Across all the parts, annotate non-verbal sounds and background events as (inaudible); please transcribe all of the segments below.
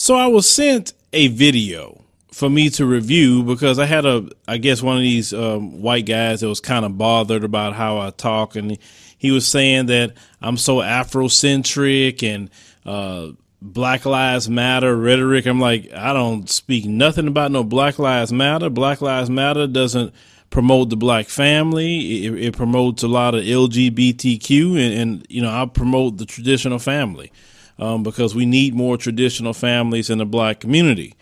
So I was sent a video for me to review because I had a, I guess one of these um, white guys that was kind of bothered about how I talk, and he was saying that I'm so Afrocentric and uh, Black Lives Matter rhetoric. I'm like, I don't speak nothing about no Black Lives Matter. Black Lives Matter doesn't promote the black family. It, it promotes a lot of LGBTQ, and, and, you know, I promote the traditional family um, because we need more traditional families in the black community.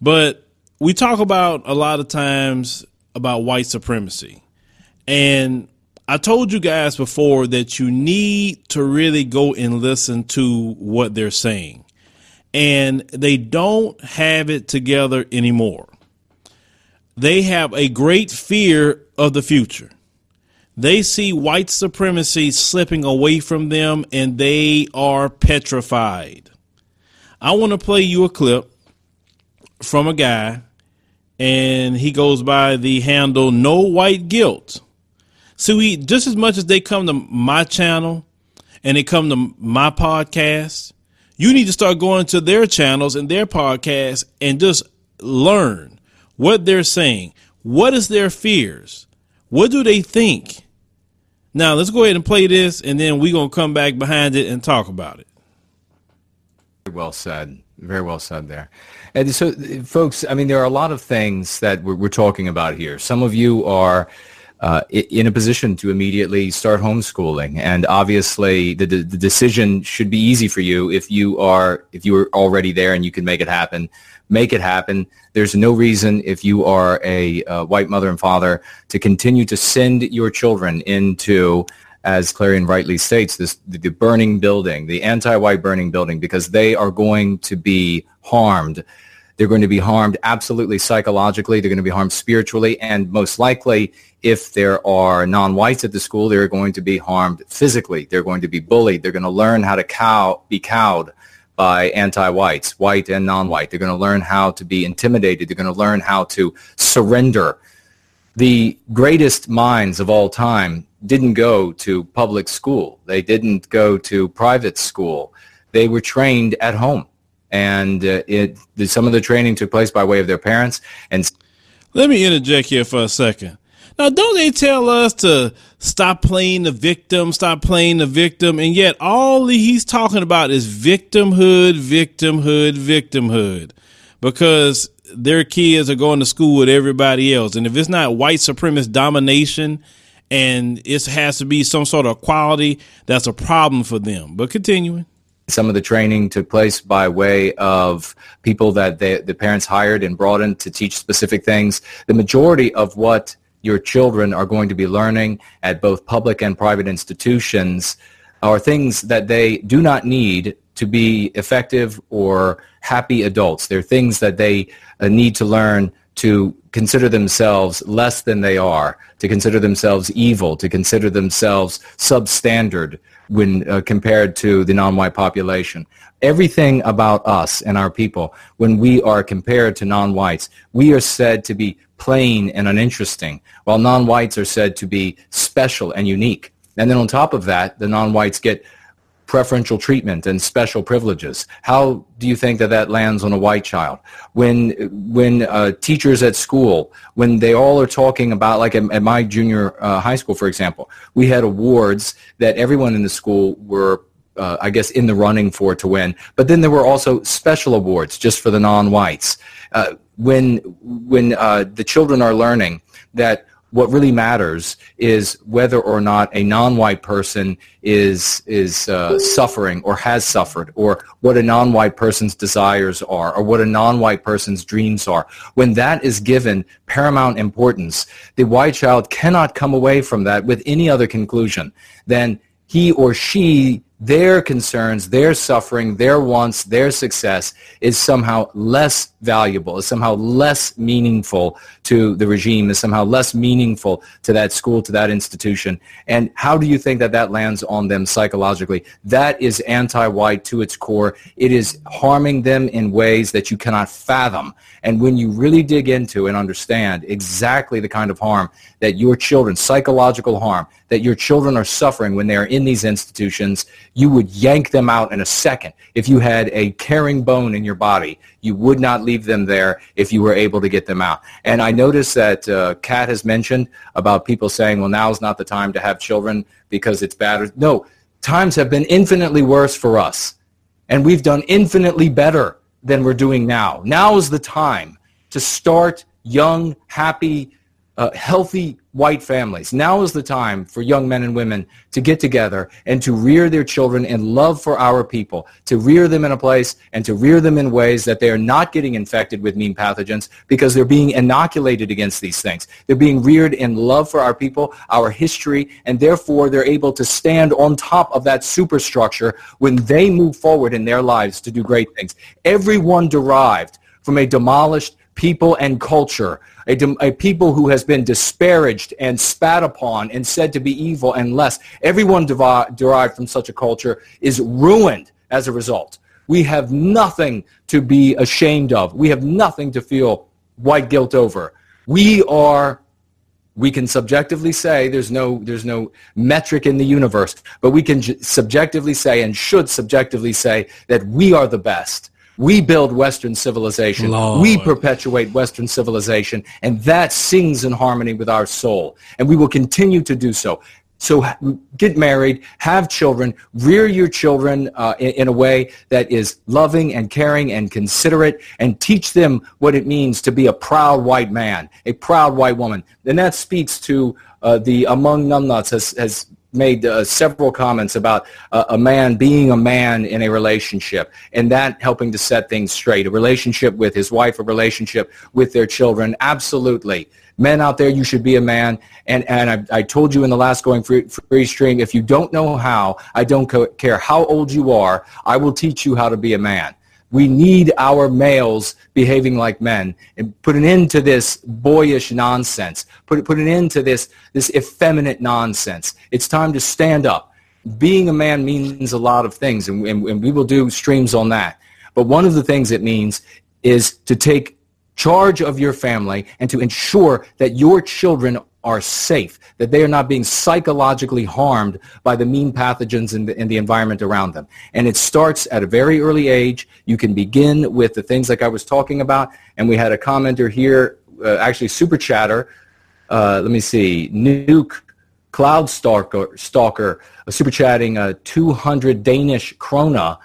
But we talk about a lot of times about white supremacy. And I told you guys before that you need to really go and listen to what they're saying. And they don't have it together anymore. They have a great fear of the future. They see white supremacy slipping away from them and they are petrified. I want to play you a clip from a guy, and he goes by the handle No White Guilt. So we just as much as they come to my channel and they come to my podcast, you need to start going to their channels and their podcasts and just learn what they're saying. What is their fears? What do they think? Now let's go ahead and play this, and then we're gonna come back behind it and talk about it. Well said. Very well said there. And so, folks, I mean, there are a lot of things that we're, we're talking about here. Some of you are uh, in a position to immediately start homeschooling, and obviously, the, the decision should be easy for you if you are if you are already there and you can make it happen make it happen. There's no reason if you are a uh, white mother and father to continue to send your children into, as Clarion rightly states, this the burning building, the anti-white burning building, because they are going to be harmed. They're going to be harmed absolutely psychologically. They're going to be harmed spiritually. And most likely, if there are non-whites at the school, they're going to be harmed physically. They're going to be bullied. They're going to learn how to cow, be cowed by anti-whites, white and non-white. They're going to learn how to be intimidated. They're going to learn how to surrender. The greatest minds of all time didn't go to public school. They didn't go to private school. They were trained at home. And uh, it, some of the training took place by way of their parents. And let me interject here for a second. Now, don't they tell us to stop playing the victim, stop playing the victim? And yet all he's talking about is victimhood, victimhood, victimhood. Because their kids are going to school with everybody else. And if it's not white supremacist domination and it has to be some sort of equality, that's a problem for them. But continuing. Some of the training took place by way of people that they, the parents hired and brought in to teach specific things. The majority of what your children are going to be learning at both public and private institutions are things that they do not need to be effective or happy adults. They're things that they uh, need to learn to consider themselves less than they are, to consider themselves evil, to consider themselves substandard when uh, compared to the non-white population. Everything about us and our people, when we are compared to non-whites, we are said to be plain and uninteresting, while non-whites are said to be special and unique. And then on top of that, the non-whites get preferential treatment and special privileges. How do you think that that lands on a white child? When when uh, teachers at school, when they all are talking about, like at, at my junior uh, high school, for example, we had awards that everyone in the school were. Uh, I guess in the running for to win, but then there were also special awards just for the non-whites. Uh, when when uh, the children are learning that what really matters is whether or not a non-white person is is uh, suffering or has suffered, or what a non-white person's desires are, or what a non-white person's dreams are. When that is given paramount importance, the white child cannot come away from that with any other conclusion than he or she their concerns, their suffering, their wants, their success is somehow less valuable, is somehow less meaningful to the regime, is somehow less meaningful to that school, to that institution. And how do you think that that lands on them psychologically? That is anti-white to its core. It is harming them in ways that you cannot fathom. And when you really dig into and understand exactly the kind of harm that your children, psychological harm, that your children are suffering when they are in these institutions, you would yank them out in a second. If you had a caring bone in your body, you would not leave them there if you were able to get them out. And I noticed that uh, Kat has mentioned about people saying, well, now is not the time to have children because it's bad. No, times have been infinitely worse for us. And we've done infinitely better than we're doing now. Now is the time to start young, happy, uh, healthy white families. Now is the time for young men and women to get together and to rear their children in love for our people, to rear them in a place and to rear them in ways that they are not getting infected with mean pathogens because they're being inoculated against these things. They're being reared in love for our people, our history, and therefore they're able to stand on top of that superstructure when they move forward in their lives to do great things. Everyone derived from a demolished people and culture, a, a, people who has been disparaged and spat upon and said to be evil and less. Everyone derived from such a culture is ruined as a result. We have nothing to be ashamed of. We have nothing to feel white guilt over. We are we can subjectively say there's no there's no metric in the universe, but we can j- subjectively say and should subjectively say that we are the best we build Western civilization. Lord. We perpetuate Western civilization, and that sings in harmony with our soul. And we will continue to do so. So get married, have children, rear your children uh, in, in, a way that is loving and caring and considerate, and teach them what it means to be a proud white man, a proud white woman. And that speaks to uh, the Among Numbnuts has, has made uh, several comments about uh, a man being a man in a relationship and that helping to set things straight. A relationship with his wife, a relationship with their children. Absolutely. Men out there, you should be a man. And, and I, I told you in the last Going free, free stream, if you don't know how, I don't care how old you are, I will teach you how to be a man. We need our males behaving like men and put an end to this boyish nonsense. Put, put an end to this, this effeminate nonsense. It's time to stand up. Being a man means a lot of things, and, and, and we will do streams on that. But one of the things it means is to take charge of your family and to ensure that your children are safe, that they are not being psychologically harmed by the mean pathogens in the, the environment around them. And it starts at a very early age. You can begin with the things like I was talking about. And we had a commenter here, uh, actually Super Chatter. Uh, let me see, Nuke Cloud Stalker, Stalker uh, super chatting uh, 200 Danish krona,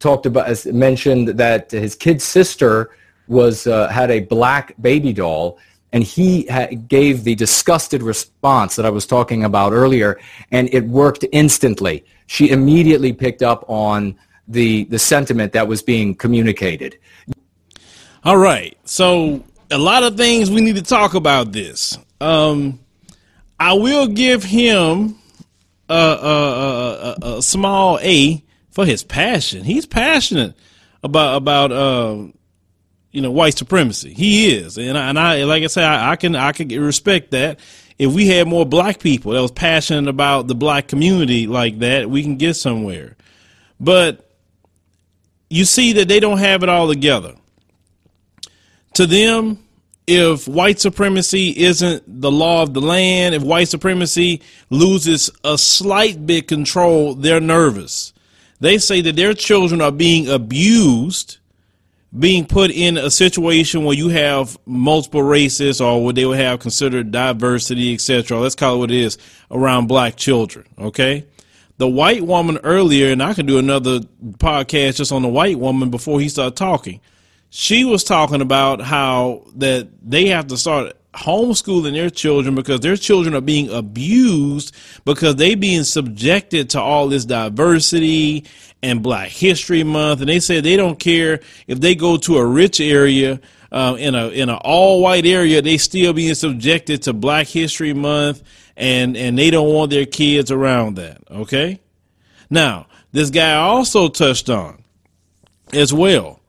talked about, mentioned that his kid's sister was uh, had a black baby doll and he ha- gave the disgusted response that I was talking about earlier, and it worked instantly. She immediately picked up on the the sentiment that was being communicated. All right, so a lot of things we need to talk about this. Um, I will give him a, a, a, a, small A for his passion. He's passionate about about uh, you know white supremacy. He is, and I, and I like I said, I, I can I can respect that. If we had more black people that was passionate about the black community like that, we can get somewhere. But you see that they don't have it all together. To them, if white supremacy isn't the law of the land, if white supremacy loses a slight bit control, they're nervous. They say that their children are being abused being put in a situation where you have multiple races or what they would have considered diversity, etc. Let's call it what it is around black children. Okay. The white woman earlier, and I could do another podcast just on the white woman before he started talking. She was talking about how that they have to start homeschooling their children because their children are being abused because they being subjected to all this diversity and Black History Month, and they say they don't care if they go to a rich area uh, in a in an all white area, they still being subjected to Black History Month, and and they don't want their kids around that. Okay, now this guy also touched on as well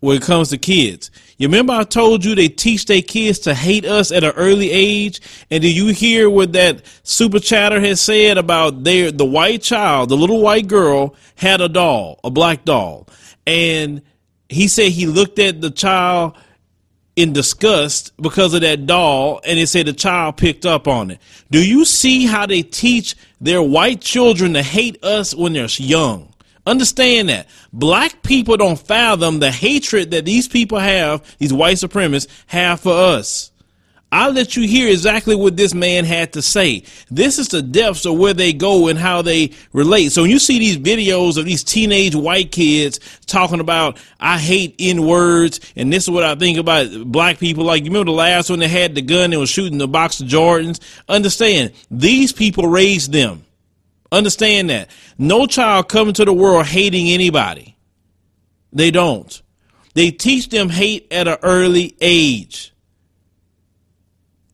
when it comes to kids. You remember I told you they teach their kids to hate us at an early age? And do you hear what that super chatter has said about their the white child, the little white girl had a doll, a black doll. And he said he looked at the child in disgust because of that doll and they said the child picked up on it. Do you see how they teach their white children to hate us when they're young? Understand that. Black people don't fathom the hatred that these people have, these white supremacists have for us. I'll let you hear exactly what this man had to say. This is the depths of where they go and how they relate. So when you see these videos of these teenage white kids talking about, I hate N words, and this is what I think about black people, like you remember the last one that had the gun and was shooting the box of Jordans? Understand, these people raised them. Understand that. No child coming to the world hating anybody. They don't. They teach them hate at an early age.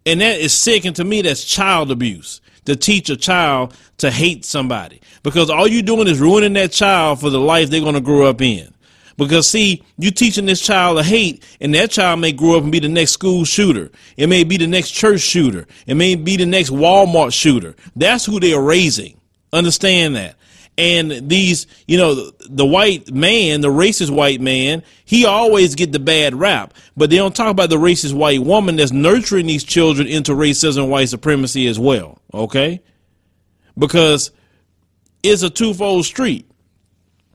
And that is sick. And to me, that's child abuse to teach a child to hate somebody because all you're doing is ruining that child for the life they're going to grow up in. Because see, you teaching this child to hate, and that child may grow up and be the next school shooter. It may be the next church shooter. It may be the next Walmart shooter. That's who they are raising. Understand that. And these, you know, the white man, the racist white man, he always get the bad rap. But they don't talk about the racist white woman that's nurturing these children into racism and white supremacy as well. Okay? Because it's a twofold street.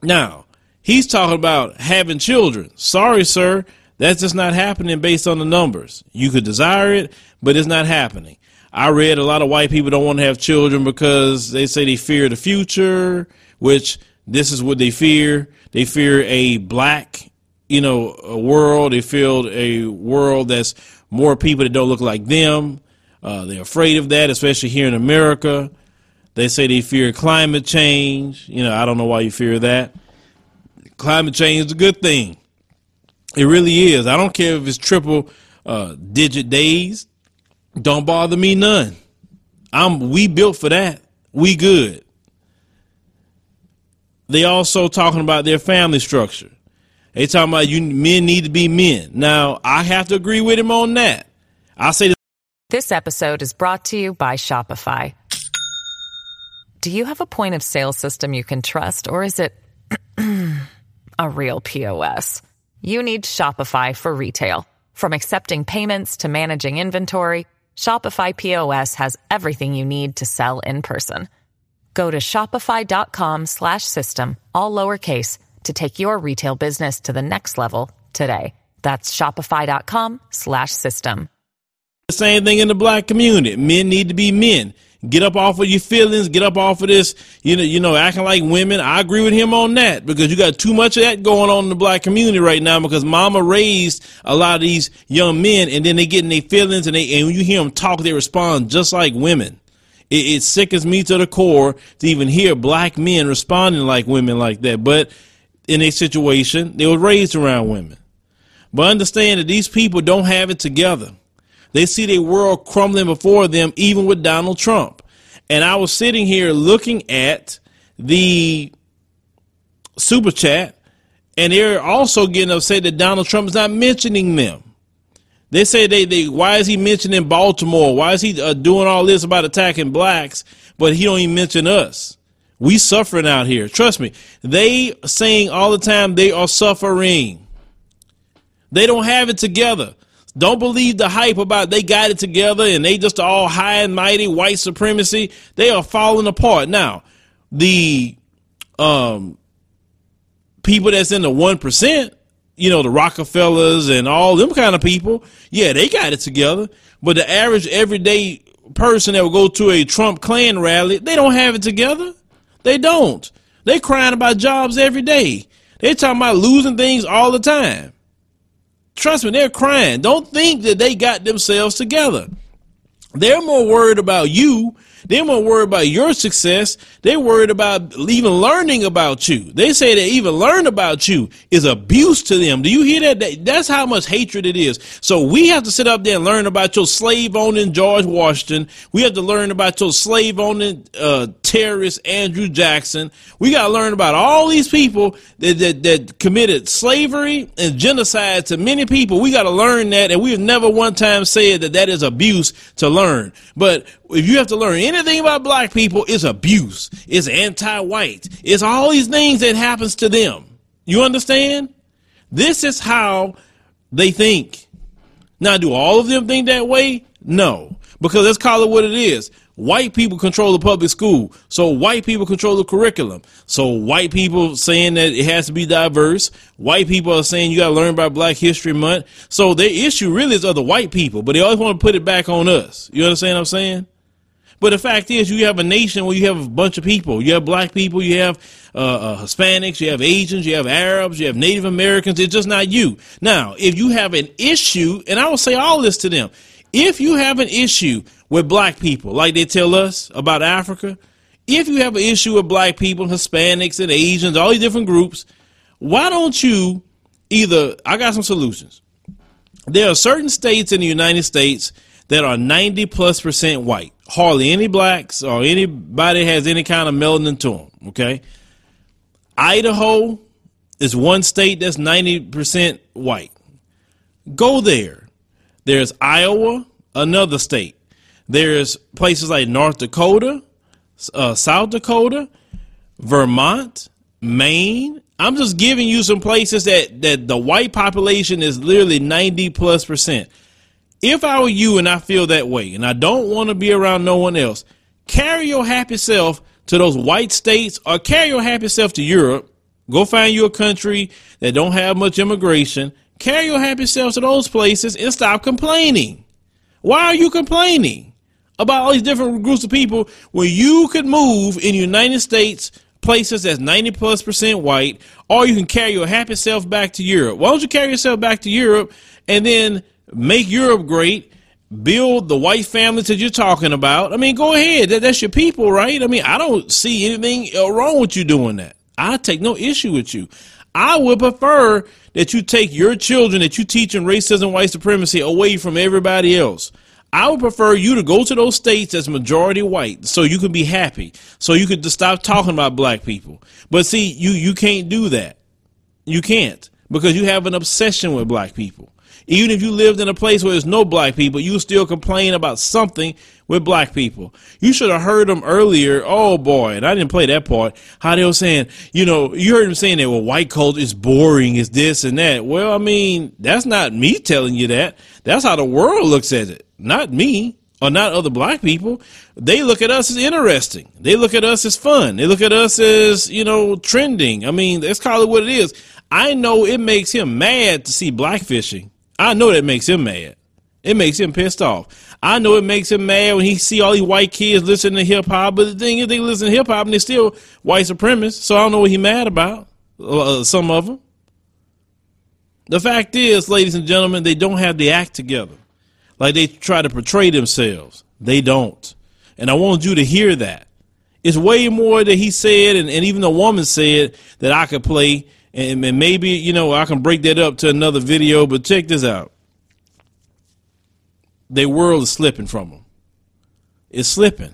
Now, he's talking about having children. Sorry, sir. That's just not happening based on the numbers. You could desire it, but it's not happening. I read a lot of white people don't want to have children because they say they fear the future, which this is what they fear. They fear a black, you know, world. They fear a world that's more people that don't look like them. Uh, they're afraid of that, especially here in America. They say they fear climate change. You know, I don't know why you fear that. Climate change is a good thing. It really is. I don't care if it's triple uh, digit days. Don't bother me none. I'm we built for that. We good. They also talking about their family structure. They talking about you men need to be men. Now I have to agree with him on that. I say this. This episode is brought to you by Shopify. Do you have a point of sale system you can trust, or is it (clears throat) a real POS? You need Shopify for retail. From accepting payments to managing inventory. Shopify POS has everything you need to sell in person. Go to shopify.com slash system, all lowercase, to take your retail business to the next level today. That's shopify.com slash system. The same thing in the black community. Men need to be men. Get up off of your feelings. Get up off of this, you know, you know, acting like women. I agree with him on that because you got too much of that going on in the black community right now because mama raised a lot of these young men and then they get in their feelings and they, and when you hear them talk, they respond just like women. It, it sickens me to the core to even hear black men responding like women like that. But in a situation, they were raised around women. But understand that these people don't have it together. They see their world crumbling before them, even with Donald Trump. And I was sitting here looking at the super chat, and they're also getting upset that Donald Trump is not mentioning them. They say they, they why is he mentioning Baltimore? Why is he uh, doing all this about attacking blacks, but he don't even mention us? We suffering out here. Trust me. They saying all the time they are suffering. They don't have it together. Don't believe the hype about they got it together and they just all high and mighty white supremacy. They are falling apart. Now, the um, people that's in the 1%, you know, the Rockefellers and all them kind of people, yeah, they got it together. But the average everyday person that will go to a Trump Klan rally, they don't have it together. They don't. They're crying about jobs every day. They talking about losing things all the time. Trust me, they're crying. Don't think that they got themselves together. They're more worried about you They weren't worried about your success. They worried about even learning about you. They say that even learn about you is abuse to them. Do you hear that? That's how much hatred it is. So we have to sit up there and learn about your slave owning George Washington. We have to learn about your slave owning uh, terrorist Andrew Jackson. We got to learn about all these people that, that, that committed slavery and genocide to many people. We got to learn that, and we've never one time said that that is abuse to learn. But if you have to learn anything about black people, is abuse. It's anti-white. It's all these things that happens to them. You understand? This is how they think. Now, do all of them think that way? No, because let's call it what it is. White people control the public school, so white people control the curriculum. So white people saying that it has to be diverse. White people are saying you got to learn about Black History Month. So their issue really is other white people, but they always want to put it back on us. You understand what I'm saying? But the fact is, you have a nation where you have a bunch of people. You have black people, you have uh, uh, Hispanics, you have Asians, you have Arabs, you have Native Americans. It's just not you. Now, if you have an issue, and I will say all this to them, if you have an issue with black people, like they tell us about Africa, if you have an issue with black people, Hispanics, and Asians, all these different groups, why don't you either? I got some solutions. There are certain states in the United States that are 90 plus percent white. Hardly any blacks or anybody has any kind of melanin to them. Okay. Idaho is one state that's 90% white. Go there. There's Iowa, another state. There's places like North Dakota, uh, South Dakota, Vermont, Maine. I'm just giving you some places that, that the white population is literally 90 plus percent. If I were you and I feel that way and I don't want to be around no one else, carry your happy self to those white states or carry your happy self to Europe. Go find you a country that don't have much immigration. Carry your happy self to those places and stop complaining. Why are you complaining about all these different groups of people when you could move in the United States places that's 90 plus percent white, or you can carry your happy self back to Europe? Why don't you carry yourself back to Europe and then make Europe great, build the white families that you're talking about. I mean, go ahead. That, that's your people, right? I mean, I don't see anything wrong with you doing that. I take no issue with you. I would prefer that you take your children that you teach in racism, white supremacy away from everybody else. I would prefer you to go to those states that's majority white so you can be happy. So you could stop talking about black people. But see, you, you can't do that. You can't because you have an obsession with black people. Even if you lived in a place where there's no black people, you still complain about something with black people. You should have heard them earlier. Oh boy, and I didn't play that part. How they were saying, you know, you heard them saying that well, white culture is boring, is this and that. Well, I mean, that's not me telling you that. That's how the world looks at it, not me or not other black people. They look at us as interesting. They look at us as fun. They look at us as, you know, trending. I mean, let's call it what it is. I know it makes him mad to see black fishing. I know that makes him mad. It makes him pissed off. I know it makes him mad when he see all these white kids listening to hip hop. But the thing is, they listen to hip hop and they're still white supremacists. So I don't know what he mad about. Uh, some of them. The fact is, ladies and gentlemen, they don't have the act together. Like they try to portray themselves. They don't. And I want you to hear that. It's way more that he said, and, and even the woman said that I could play and, and maybe you know I can break that up to another video. But check this out: their world is slipping from them. It's slipping,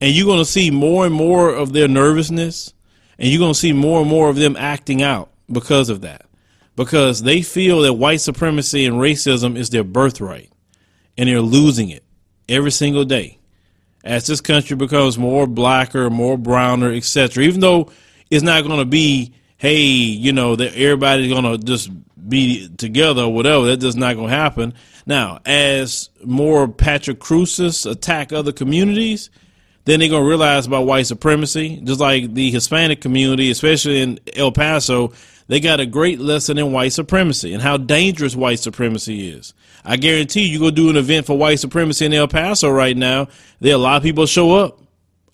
and you're going to see more and more of their nervousness, and you're going to see more and more of them acting out because of that, because they feel that white supremacy and racism is their birthright, and they're losing it every single day as this country becomes more blacker, more browner, etc. Even though it's not going to be hey, you know, that everybody's gonna just be together or whatever. That just not gonna happen. Now, as more Patrick Cruises attack other communities, then they're gonna realize about white supremacy. Just like the Hispanic community, especially in El Paso, they got a great lesson in white supremacy and how dangerous white supremacy is. I guarantee you, you go do an event for white supremacy in El Paso right now, there a lot of people show up.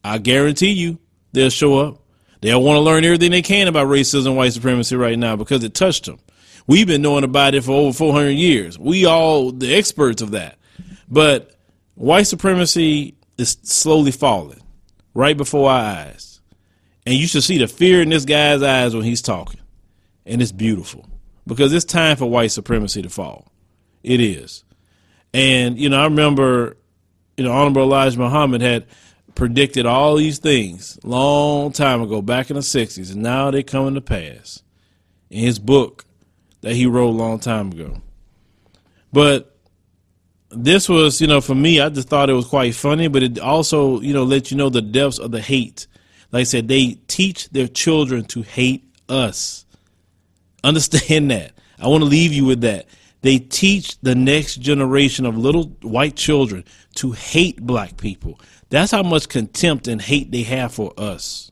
I guarantee you, they'll show up. They'll want to learn everything they can about racism and white supremacy right now because it touched them. We've been knowing about it for over 400 years. We all the experts of that. But white supremacy is slowly falling right before our eyes. And you should see the fear in this guy's eyes when he's talking. And it's beautiful because it's time for white supremacy to fall. It is. And, you know, I remember, you know, Honorable Elijah Muhammad had predicted all these things long time ago, back in the 60s, and now they're coming to pass in his book that he wrote a long time ago. But this was, you know, for me, I just thought it was quite funny, but it also, you know, let you know the depths of the hate. Like I said, they teach their children to hate us. Understand (laughs) that. I want to leave you with that. They teach the next generation of little white children to hate black people. That's how much contempt and hate they have for us.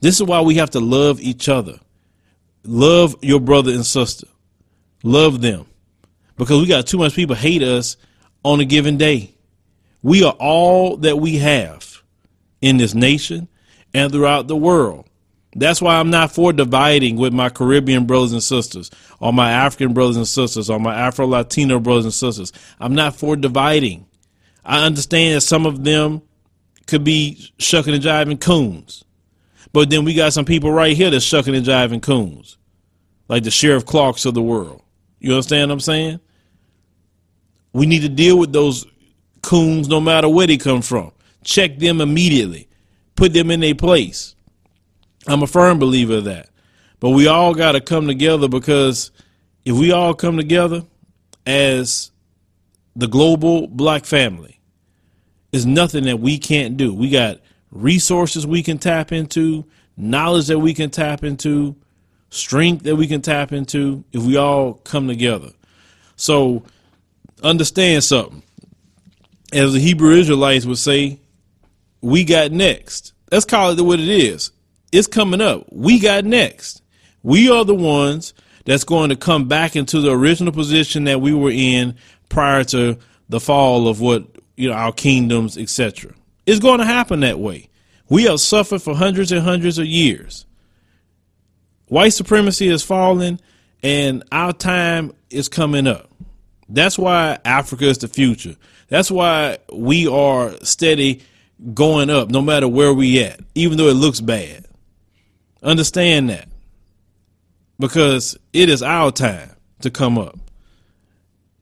This is why we have to love each other. Love your brother and sister. Love them. Because we got too much people hate us on a given day. We are all that we have in this nation and throughout the world. That's why I'm not for dividing with my Caribbean brothers and sisters, or my African brothers and sisters, or my Afro Latino brothers and sisters. I'm not for dividing. I understand that some of them could be shucking and jiving coons. But then we got some people right here that's shucking and jiving coons, like the Sheriff Clarkes of the world. You understand what I'm saying? We need to deal with those coons no matter where they come from. Check them immediately, put them in their place. I'm a firm believer of that. But we all got to come together because if we all come together as the global black family, is nothing that we can't do. We got resources we can tap into, knowledge that we can tap into, strength that we can tap into if we all come together. So understand something. As the Hebrew Israelites would say, we got next. Let's call it what it is it's coming up. We got next. We are the ones that's going to come back into the original position that we were in prior to the fall of what you know our kingdoms, etc. It's going to happen that way. We have suffered for hundreds and hundreds of years. White supremacy is falling, and our time is coming up. That's why Africa is the future. That's why we are steady going up, no matter where we at, even though it looks bad. Understand that. Because it is our time to come up.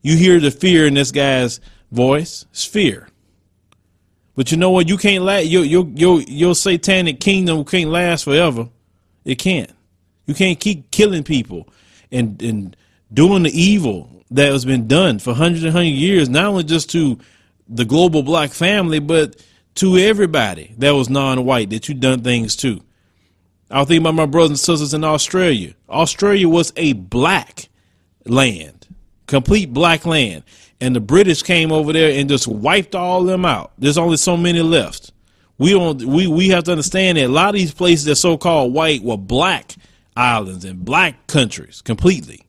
You hear the fear in this guy's voice. It's fear. But you know what? You can't last. Your, your, your, your satanic kingdom can't last forever. It can't. You can't keep killing people and, and doing the evil that has been done for hundreds and hundreds of years, not only just to the global black family, but to everybody that was non-white that you done things to. I was thinking about my brothers and sisters in Australia. Australia was a black land, complete black land. And the British came over there and just wiped all them out. There's only so many left. We don't we, we have to understand that a lot of these places that so called white were black islands and black countries completely.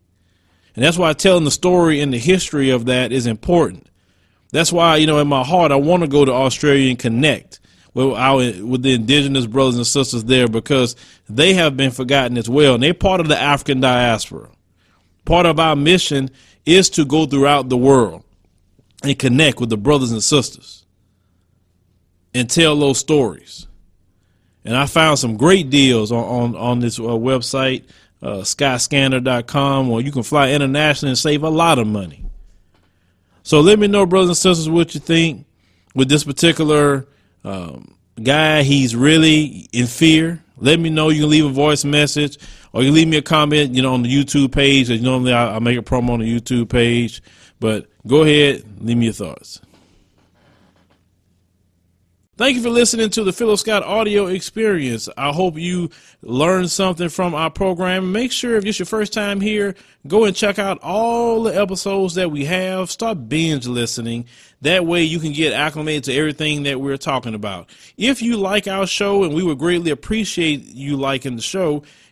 And that's why telling the story and the history of that is important. That's why, you know, in my heart I want to go to Australia and connect with our with the indigenous brothers and sisters there because they have been forgotten as well, and they're part of the African diaspora. Part of our mission is to go throughout the world and connect with the brothers and sisters and tell those stories. And I found some great deals on on, on this uh, website, uh, skyscanner.com, where you can fly internationally and save a lot of money. So let me know, brothers and sisters, what you think with this particular um, guy, he's really in fear. Let me know. You can leave a voice message or you leave me a comment, you know, on the YouTube page. As normally I, I make a promo on the YouTube page, but go ahead, leave me your thoughts. Thank you for listening to the Philo Scott audio experience. I hope you learned something from our program. Make sure if it's your first time here, go and check out all the episodes that we have. Start binge listening. That way you can get acclimated to everything that we're talking about. If you like our show, and we would greatly appreciate you liking the show,